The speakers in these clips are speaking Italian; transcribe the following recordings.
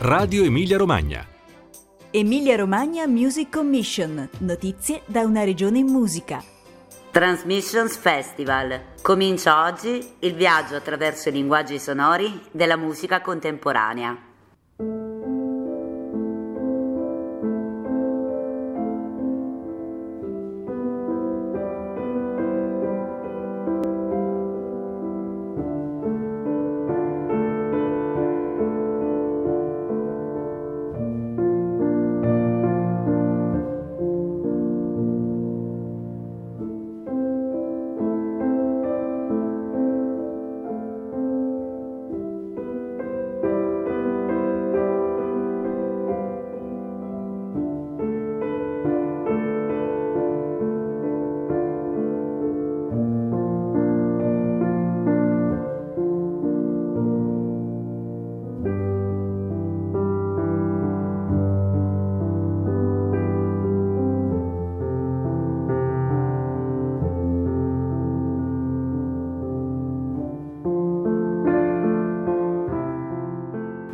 Radio Emilia Romagna. Emilia Romagna Music Commission. Notizie da una regione in musica. Transmissions Festival. Comincia oggi il viaggio attraverso i linguaggi sonori della musica contemporanea.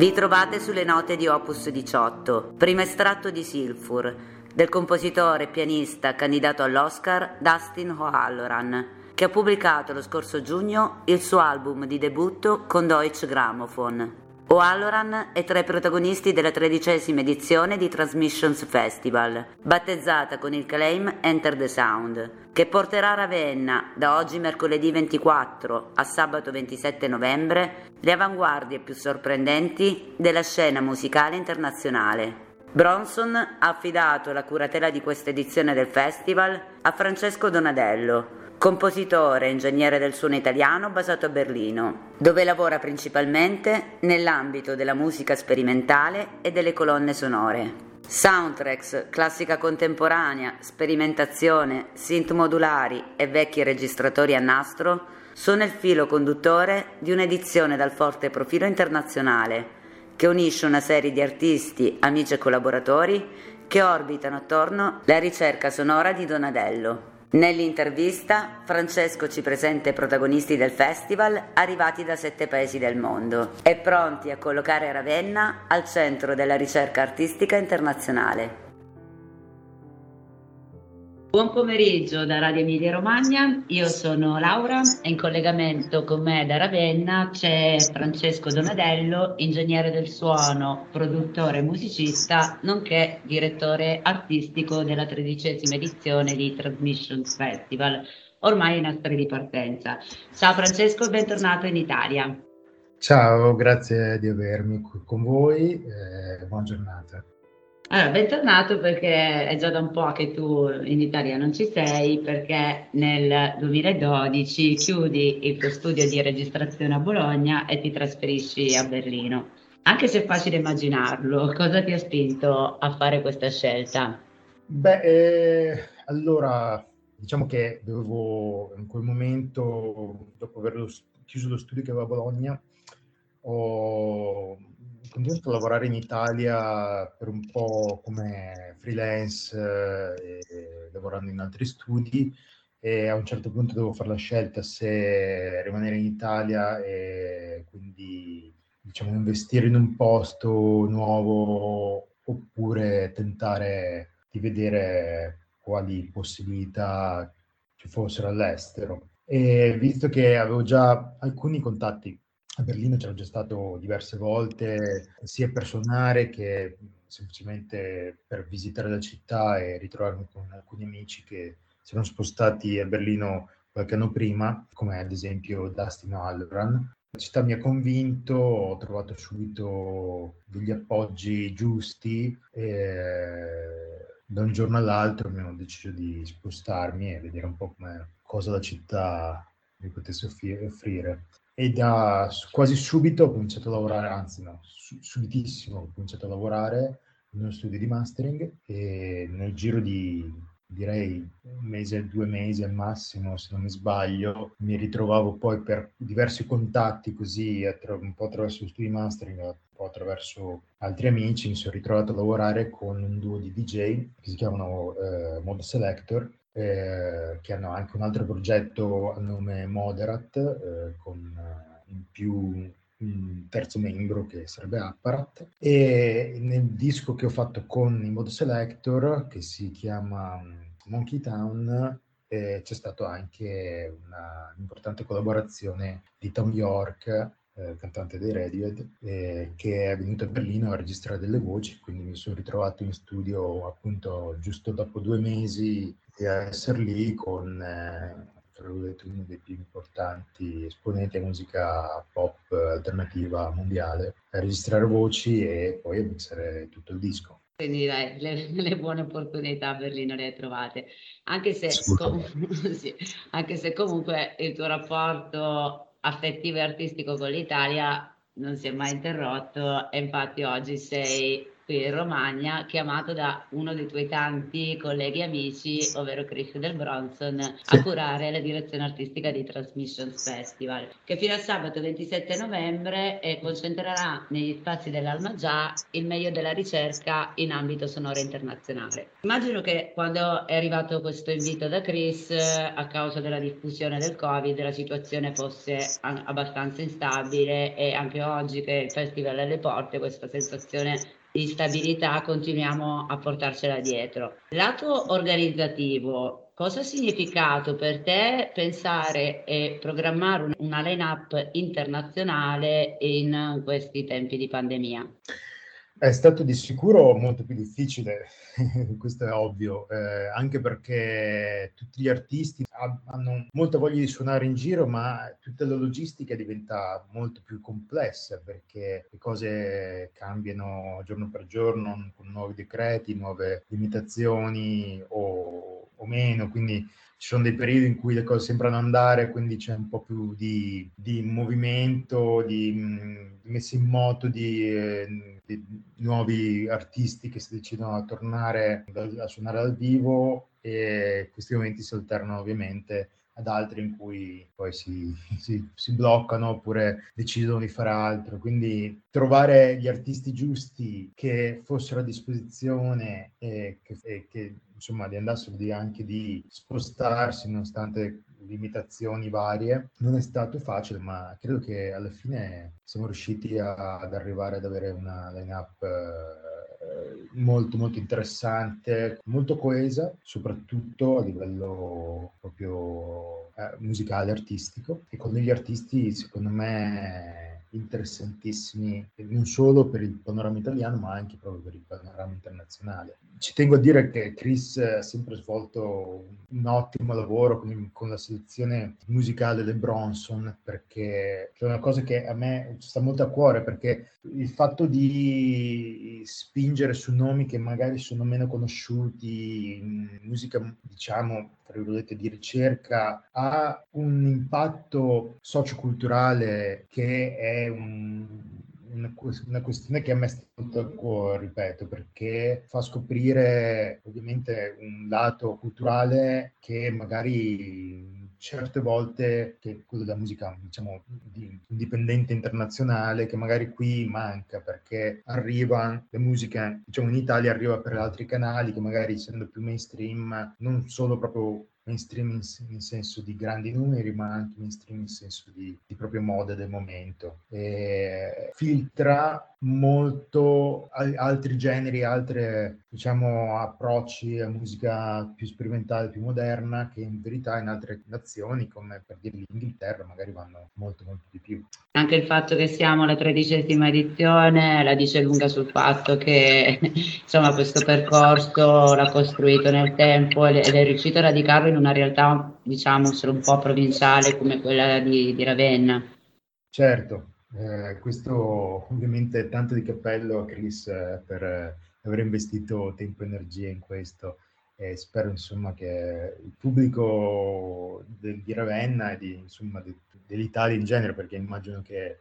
Vi trovate sulle note di Opus 18, primo estratto di Silfur, del compositore e pianista candidato all'Oscar Dustin O'Halloran, che ha pubblicato lo scorso giugno il suo album di debutto con Deutsche Grammophon. O'Halloran è tra i protagonisti della tredicesima edizione di Transmissions Festival, battezzata con il claim Enter the Sound, che porterà a Ravenna, da oggi mercoledì 24 a sabato 27 novembre, le avanguardie più sorprendenti della scena musicale internazionale. Bronson ha affidato la curatela di questa edizione del festival a Francesco Donadello, compositore e ingegnere del suono italiano basato a Berlino, dove lavora principalmente nell'ambito della musica sperimentale e delle colonne sonore. Soundtracks, classica contemporanea, sperimentazione, synth modulari e vecchi registratori a nastro sono il filo conduttore di un'edizione dal forte profilo internazionale che unisce una serie di artisti, amici e collaboratori che orbitano attorno alla ricerca sonora di Donadello. Nell'intervista Francesco ci presenta i protagonisti del festival arrivati da sette paesi del mondo e pronti a collocare Ravenna al centro della ricerca artistica internazionale. Buon pomeriggio da Radio Emilia Romagna, io sono Laura e in collegamento con me da Ravenna c'è Francesco Donadello, ingegnere del suono, produttore e musicista, nonché direttore artistico della tredicesima edizione di Transmissions Festival, ormai in astri di partenza. Ciao Francesco, bentornato in Italia. Ciao, grazie di avermi qui con voi, eh, buona giornata. Allora, bentornato perché è già da un po' che tu in Italia non ci sei perché nel 2012 chiudi il tuo studio di registrazione a Bologna e ti trasferisci a Berlino. Anche se è facile immaginarlo, cosa ti ha spinto a fare questa scelta? Beh, eh, allora diciamo che dovevo in quel momento, dopo aver chiuso lo studio che avevo a Bologna, ho continuato a lavorare in Italia per un po' come freelance, eh, lavorando in altri studi e a un certo punto devo fare la scelta se rimanere in Italia e quindi diciamo investire in un posto nuovo oppure tentare di vedere quali possibilità ci fossero all'estero. E visto che avevo già alcuni contatti a Berlino c'ero già stato diverse volte, sia per suonare che semplicemente per visitare la città e ritrovarmi con alcuni amici che si erano spostati a Berlino qualche anno prima, come ad esempio Dustin Halloran. La città mi ha convinto, ho trovato subito degli appoggi giusti e da un giorno all'altro mi ho deciso di spostarmi e vedere un po' cosa la città mi potesse offrire e da quasi subito ho cominciato a lavorare, anzi no, su, subitissimo ho cominciato a lavorare in uno studio di mastering e nel giro di direi un mese, due mesi al massimo, se non mi sbaglio, mi ritrovavo poi per diversi contatti così, un po' attraverso lo studio di mastering, un po' attraverso altri amici, mi sono ritrovato a lavorare con un duo di DJ che si chiamano eh, Mod Selector eh, che hanno anche un altro progetto a nome Moderat, eh, con eh, in più un terzo membro che sarebbe Apparat. E nel disco che ho fatto con i Mod Selector che si chiama Monkey Town eh, c'è stata anche un'importante collaborazione di Tom York eh, cantante dei Radiohead, eh, che è venuto a Berlino a registrare delle voci, quindi mi sono ritrovato in studio appunto giusto dopo due mesi di essere lì con eh, uno dei più importanti esponenti della musica pop alternativa mondiale, a registrare voci e poi a mixare tutto il disco. Quindi dai, le, le, buone opportunità a Berlino le hai trovate, anche se, com- sì, anche se comunque il tuo rapporto affettivo e artistico con l'Italia non si è mai interrotto e infatti oggi sei qui in Romagna, chiamato da uno dei tuoi tanti colleghi amici, ovvero Chris del Bronson, a curare la direzione artistica di Transmissions Festival, che fino a sabato 27 novembre eh, concentrerà negli spazi dell'Alma Già il meglio della ricerca in ambito sonoro internazionale. Immagino che quando è arrivato questo invito da Chris, a causa della diffusione del Covid, la situazione fosse abbastanza instabile e anche oggi che il festival è alle porte, questa sensazione di stabilità continuiamo a portarcela dietro. Lato organizzativo, cosa ha significato per te pensare e programmare una line-up internazionale in questi tempi di pandemia? È stato di sicuro molto più difficile, questo è ovvio, eh, anche perché tutti gli artisti hanno molta voglia di suonare in giro, ma tutta la logistica diventa molto più complessa perché le cose cambiano giorno per giorno con nuovi decreti, nuove limitazioni o, o meno, quindi ci sono dei periodi in cui le cose sembrano andare, quindi c'è un po' più di, di movimento, di, di messa in moto di, eh, di, nuovi artisti che si decidono a tornare a suonare dal vivo e questi momenti si alternano ovviamente ad altri in cui poi si, si, si, bloccano oppure decidono di fare altro. Quindi trovare gli artisti giusti che fossero a disposizione e che, e che insomma di andassero di, anche di spostarsi nonostante limitazioni varie non è stato facile ma credo che alla fine siamo riusciti a, ad arrivare ad avere una line-up eh, molto molto interessante, molto coesa, soprattutto a livello proprio eh, musicale, artistico. E con degli artisti secondo me interessantissimi non solo per il panorama italiano ma anche proprio per il panorama internazionale. Ci tengo a dire che Chris ha sempre svolto un ottimo lavoro con, con la selezione musicale del Bronson perché è una cosa che a me sta molto a cuore perché il fatto di spingere su nomi che magari sono meno conosciuti in musica diciamo tra virgolette di ricerca ha un impatto socioculturale che è un, una, questione che a me sta molto a cuore, ripeto, perché fa scoprire ovviamente un lato culturale che magari certe volte, che è quello della musica, diciamo, di, indipendente internazionale, che magari qui manca perché arriva, la musica, diciamo, in Italia arriva per altri canali che magari essendo più mainstream, non solo proprio mainstream in, in, senso di grandi numeri, ma anche mainstream in senso di, di proprio moda del momento. E filtra molto altri generi, altri diciamo approcci a musica più sperimentale, più moderna, che in verità in altre nazioni, come per dire l'Inghilterra, magari vanno molto molto di più. Anche il fatto che siamo alla tredicesima edizione la dice lunga sul fatto che insomma questo percorso l'ha costruito nel tempo ed è riuscito a radicarlo in una realtà diciamo solo un po' provinciale come quella di, di Ravenna. Certo, eh, questo ovviamente tanto di cappello a Chris eh, per aver investito tempo e energia in questo e spero insomma che il pubblico del, di Ravenna e di, insomma, de, dell'Italia in genere, perché immagino che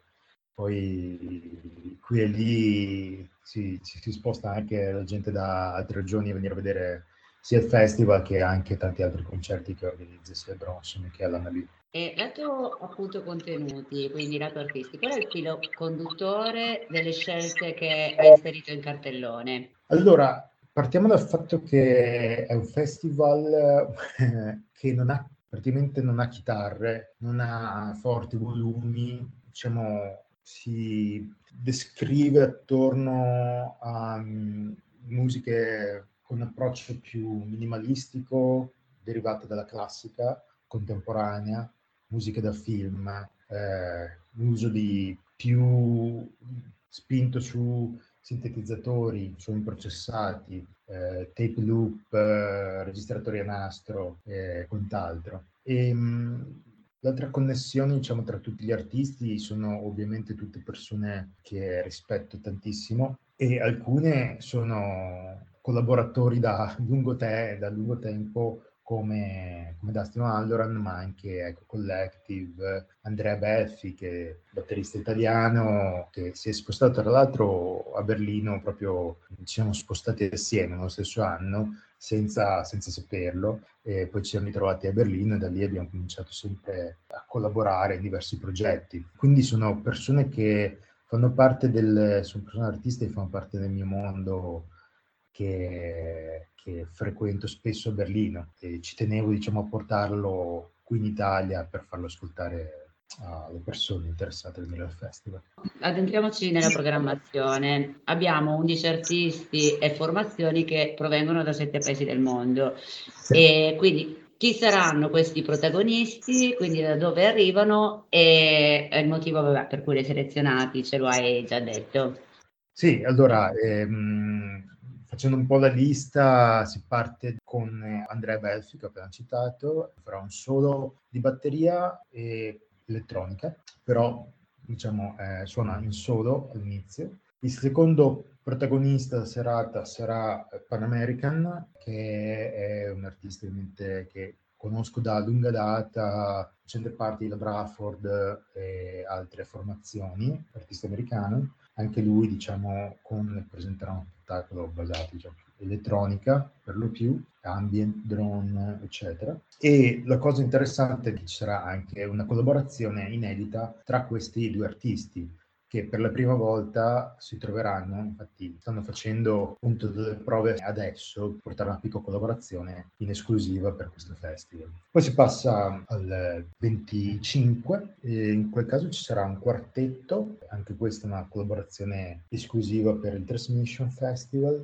poi qui e lì si, si, si sposta anche la gente da altre regioni a venire a vedere sia il festival che anche tanti altri concerti che organizza sia Bronson che all'Analì. E lato appunto contenuti, quindi lato artistico, qual è il filo conduttore delle scelte che hai inserito in cartellone? Allora, partiamo dal fatto che è un festival che non ha, praticamente non ha chitarre, non ha forti volumi, diciamo si descrive attorno a um, musiche con un approccio più minimalistico, derivato dalla classica contemporanea, musiche da film, eh, l'uso di più spinto su sintetizzatori, suoni processati, eh, tape loop, eh, registratori a nastro e quant'altro. E, mh, L'altra connessione diciamo, tra tutti gli artisti sono ovviamente tutte persone che rispetto tantissimo e alcune sono collaboratori da lungo, te, da lungo tempo come, come Dustin Halloran, ma anche ecco, Collective, Andrea Belfi, che è batterista italiano, che si è spostato tra l'altro a Berlino proprio, ci siamo spostati assieme nello stesso anno, senza, senza saperlo, e poi ci siamo ritrovati a Berlino e da lì abbiamo cominciato sempre a collaborare in diversi progetti. Quindi sono persone che fanno parte del, sono persone artiste che fanno parte del mio mondo che, che frequento spesso a Berlino e ci tenevo diciamo, a portarlo qui in Italia per farlo ascoltare alle persone interessate al Miller Festival. Addentriamoci nella programmazione. Abbiamo 11 artisti e formazioni che provengono da sette paesi del mondo. Sì. E quindi chi saranno questi protagonisti, quindi da dove arrivano e il motivo per cui li hai selezionati, ce lo hai già detto. Sì, allora ehm, Facendo un po' la lista, si parte con Andrea Belfi, che ho appena citato, farà un solo di batteria e elettronica, però diciamo eh, suona in solo all'inizio. Il secondo protagonista della serata sarà Pan American, che è un artista che conosco da lunga data, facendo parte della Bradford e altre formazioni, artista americano. Anche lui, diciamo, con, presenterà un spettacolo basato diciamo, elettronica per lo più, ambient, drone, eccetera. E la cosa interessante è che ci sarà anche una collaborazione inedita tra questi due artisti che per la prima volta si troveranno, infatti stanno facendo appunto delle prove adesso, portare una piccola collaborazione in esclusiva per questo festival. Poi si passa al 25 e in quel caso ci sarà un quartetto, anche questa è una collaborazione esclusiva per il Transmission Festival,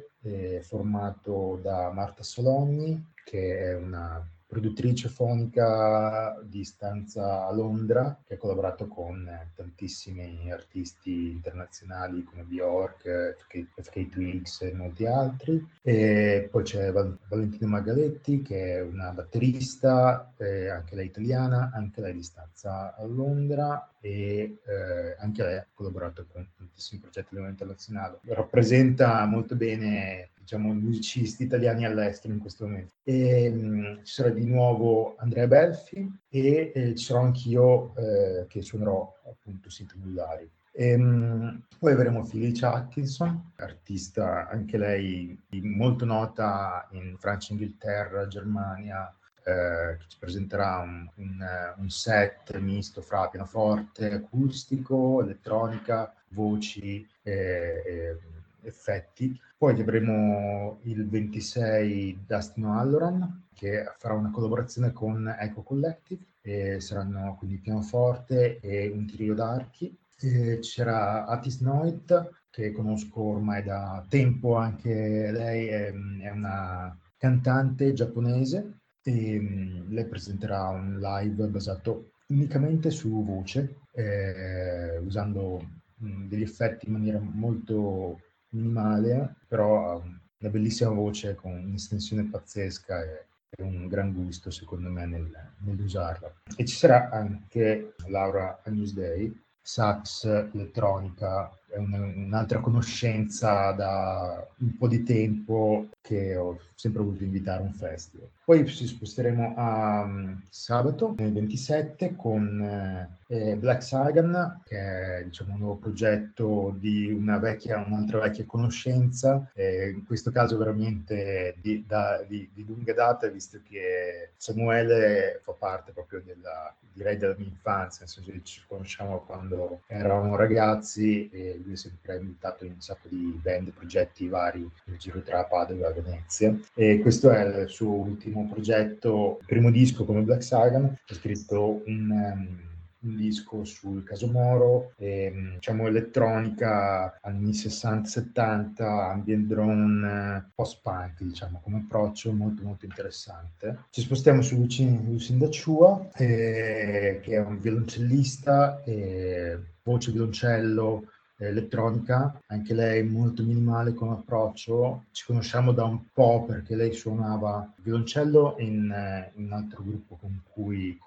formato da Marta Sologni, che è una produttrice fonica di stanza a Londra, che ha collaborato con tantissimi artisti internazionali come Bjork, FK, FK Twigs e molti altri. E poi c'è Val- Valentina Magaletti, che è una batterista, eh, anche lei italiana, anche lei di stanza a Londra e eh, anche lei ha collaborato con tantissimi progetti a livello internazionale. Rappresenta molto bene diciamo, musicisti italiani all'estero in questo momento. E, mh, mm, ci sarà di nuovo Andrea Belfi e eh, ci sarò anch'io eh, che suonerò appunto synth modulari. E, mh, mm, poi avremo Felicia Atkinson, artista anche lei molto nota in Francia, Inghilterra, Germania, eh, che ci presenterà un, un, un, set misto fra pianoforte acustico, elettronica, voci e, e effetti. Poi avremo il 26 Dustin Halloran che farà una collaborazione con Echo Collective e saranno quindi pianoforte e un trio d'archi. E c'era Atis Noit che conosco ormai da tempo, anche lei è, è una cantante giapponese e mm, lei presenterà un live basato unicamente su voce, eh, usando mm, degli effetti in maniera molto minimale, però ha una bellissima voce con un'estensione pazzesca e, un gran gusto secondo me nel, nell'usarla. E ci sarà anche Laura a Newsday, sax elettronica, è un, un'altra conoscenza da un po' di tempo che ho sempre voluto invitare a un festival. Poi ci sposteremo a um, sabato, il 27, con eh, Black Sagan, che è diciamo, un nuovo progetto di una vecchia, un'altra vecchia conoscenza, eh, in questo caso veramente di, da, di, di, lunga data, visto che Samuele fa parte proprio della, direi della mia infanzia, nel senso che ci conosciamo quando eravamo ragazzi e lui è sempre invitato in un sacco di band, progetti vari, nel giro tra Padova e Venezia. E questo è il suo ultimo progetto, il primo disco come Black Sagan, ha scritto un, um, un disco sul caso Moro, e, diciamo elettronica anni 60-70, ambient drone, post-punk, diciamo, come approccio molto molto interessante. Ci spostiamo su Lucinda Chua, eh, che è un violoncellista, eh, voce violoncello, elettronica, anche lei molto minimale come approccio. Ci conosciamo da un po' perché lei suonava violoncello in, eh, in un altro gruppo con cui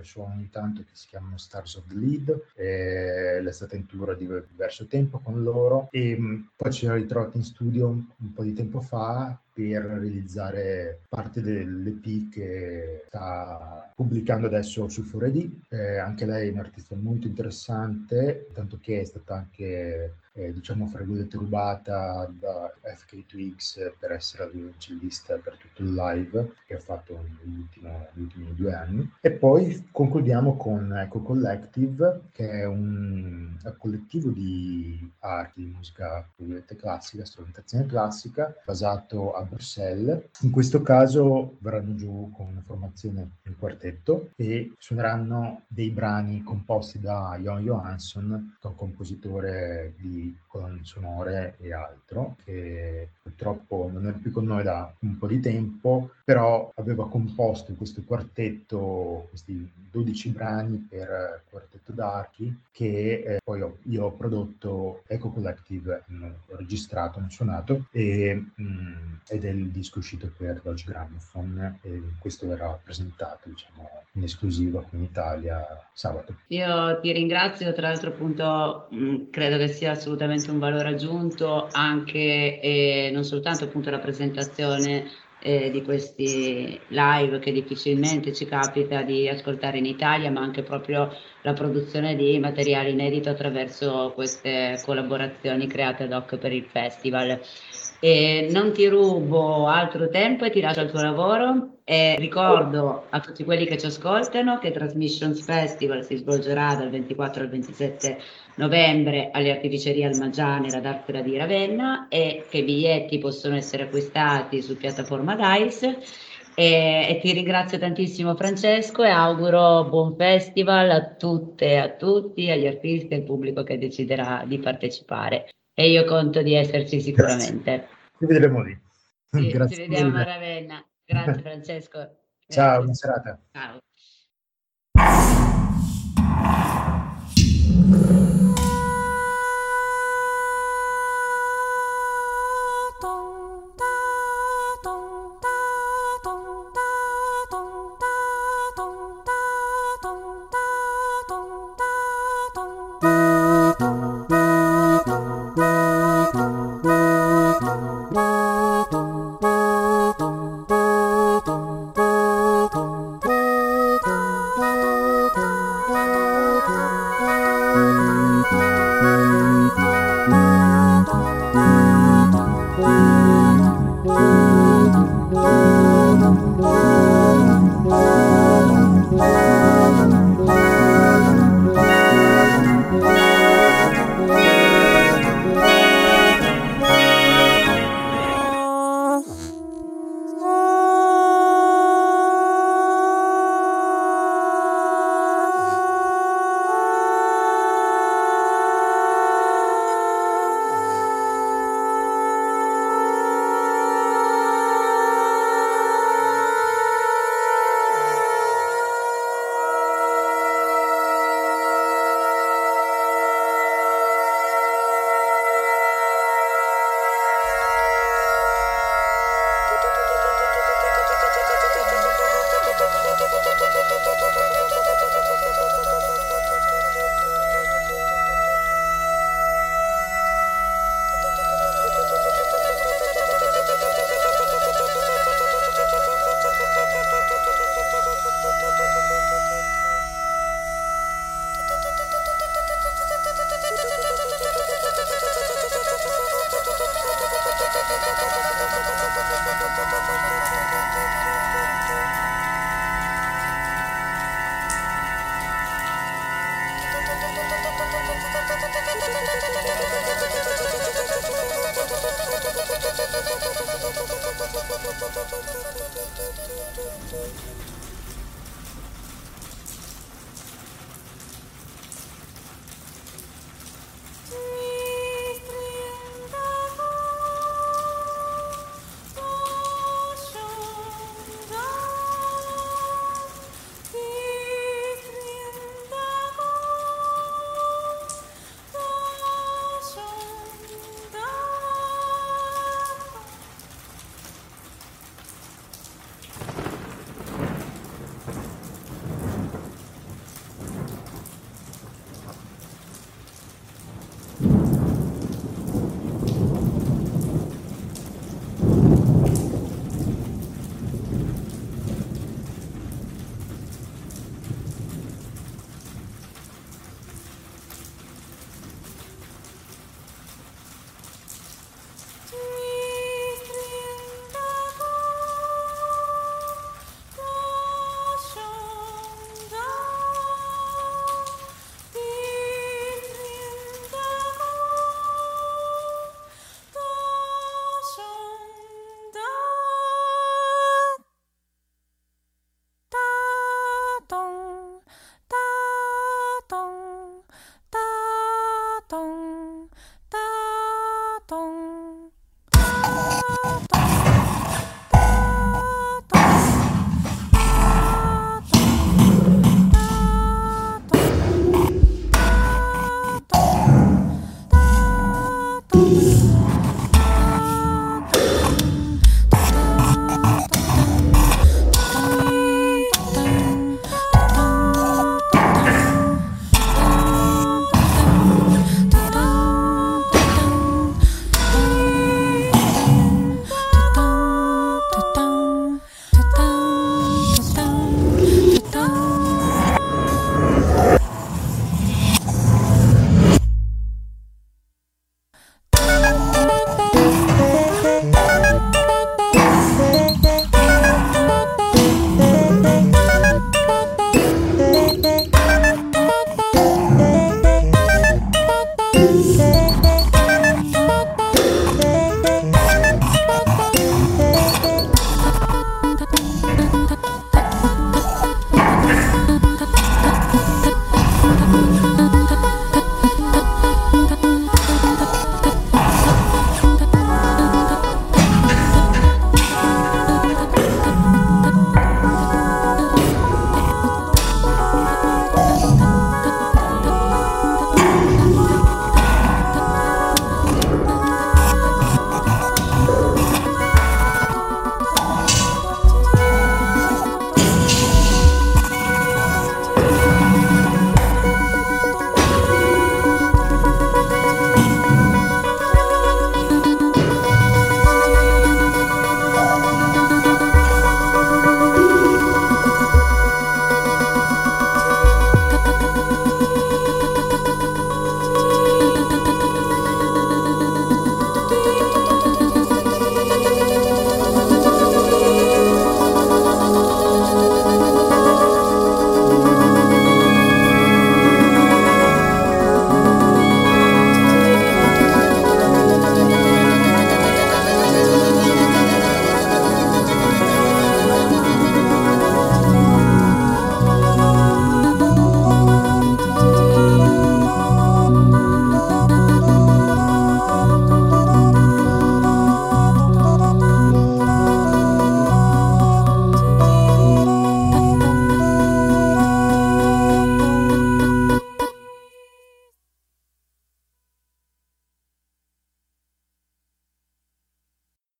e suona ogni tanto che si chiamano Stars of the Lead. E lei è stata in tour di diverso tempo con loro e mm, poi ci siamo ritrovati in studio un, un po' di tempo fa per realizzare parte dell'EP che sta pubblicando adesso su 4D. Eh, anche lei è un'artista molto interessante, tanto che è stata anche eh, diciamo fra virgolette rubata da FK2X per essere la violoncellista per tutto il live che ha fatto negli ultimi due anni. E poi concludiamo con Eco Collective che è un, un collettivo di arti, di musica classica, strumentazione classica basato a Bruxelles. In questo caso verranno giù con una formazione in quartetto e suoneranno dei brani composti da Jon Johansson un compositore di colonne sonore e altro, che purtroppo non è più con noi da un po' di tempo, però aveva composto questo quartetto, questi 12 brani per quartetto d'archi, che eh, poi ho, io ho prodotto Eco Collective, ho registrato, ho suonato, e, mh, mm, ed è il disco uscito per Dodge Gramophone, e questo verrà presentato, diciamo, in esclusiva qui in Italia sabato. Io ti ringrazio, tra l'altro appunto mm, credo che sia assolutamente un valore aggiunto anche e non soltanto appunto la presentazione eh, di questi live che difficilmente ci capita di ascoltare in Italia, ma anche proprio la produzione di materiale inedito attraverso queste collaborazioni create ad hoc per il festival. E non ti rubo altro tempo e ti lascio al tuo lavoro. E ricordo a tutti quelli che ci ascoltano che Transmissions Festival si svolgerà dal 24 al 27 novembre alle artificerie Almagiane ad Artera di Ravenna e che i biglietti possono essere acquistati su piattaforma DICE. E, e, ti ringrazio tantissimo Francesco e auguro buon festival a tutte e a tutti, agli artisti e al pubblico che deciderà di partecipare e io conto di esserci sicuramente. Ci vedremo lì. Sì, Grazie ci vediamo a Ravenna. Grazie Francesco. Ciao, buona serata. Ciao.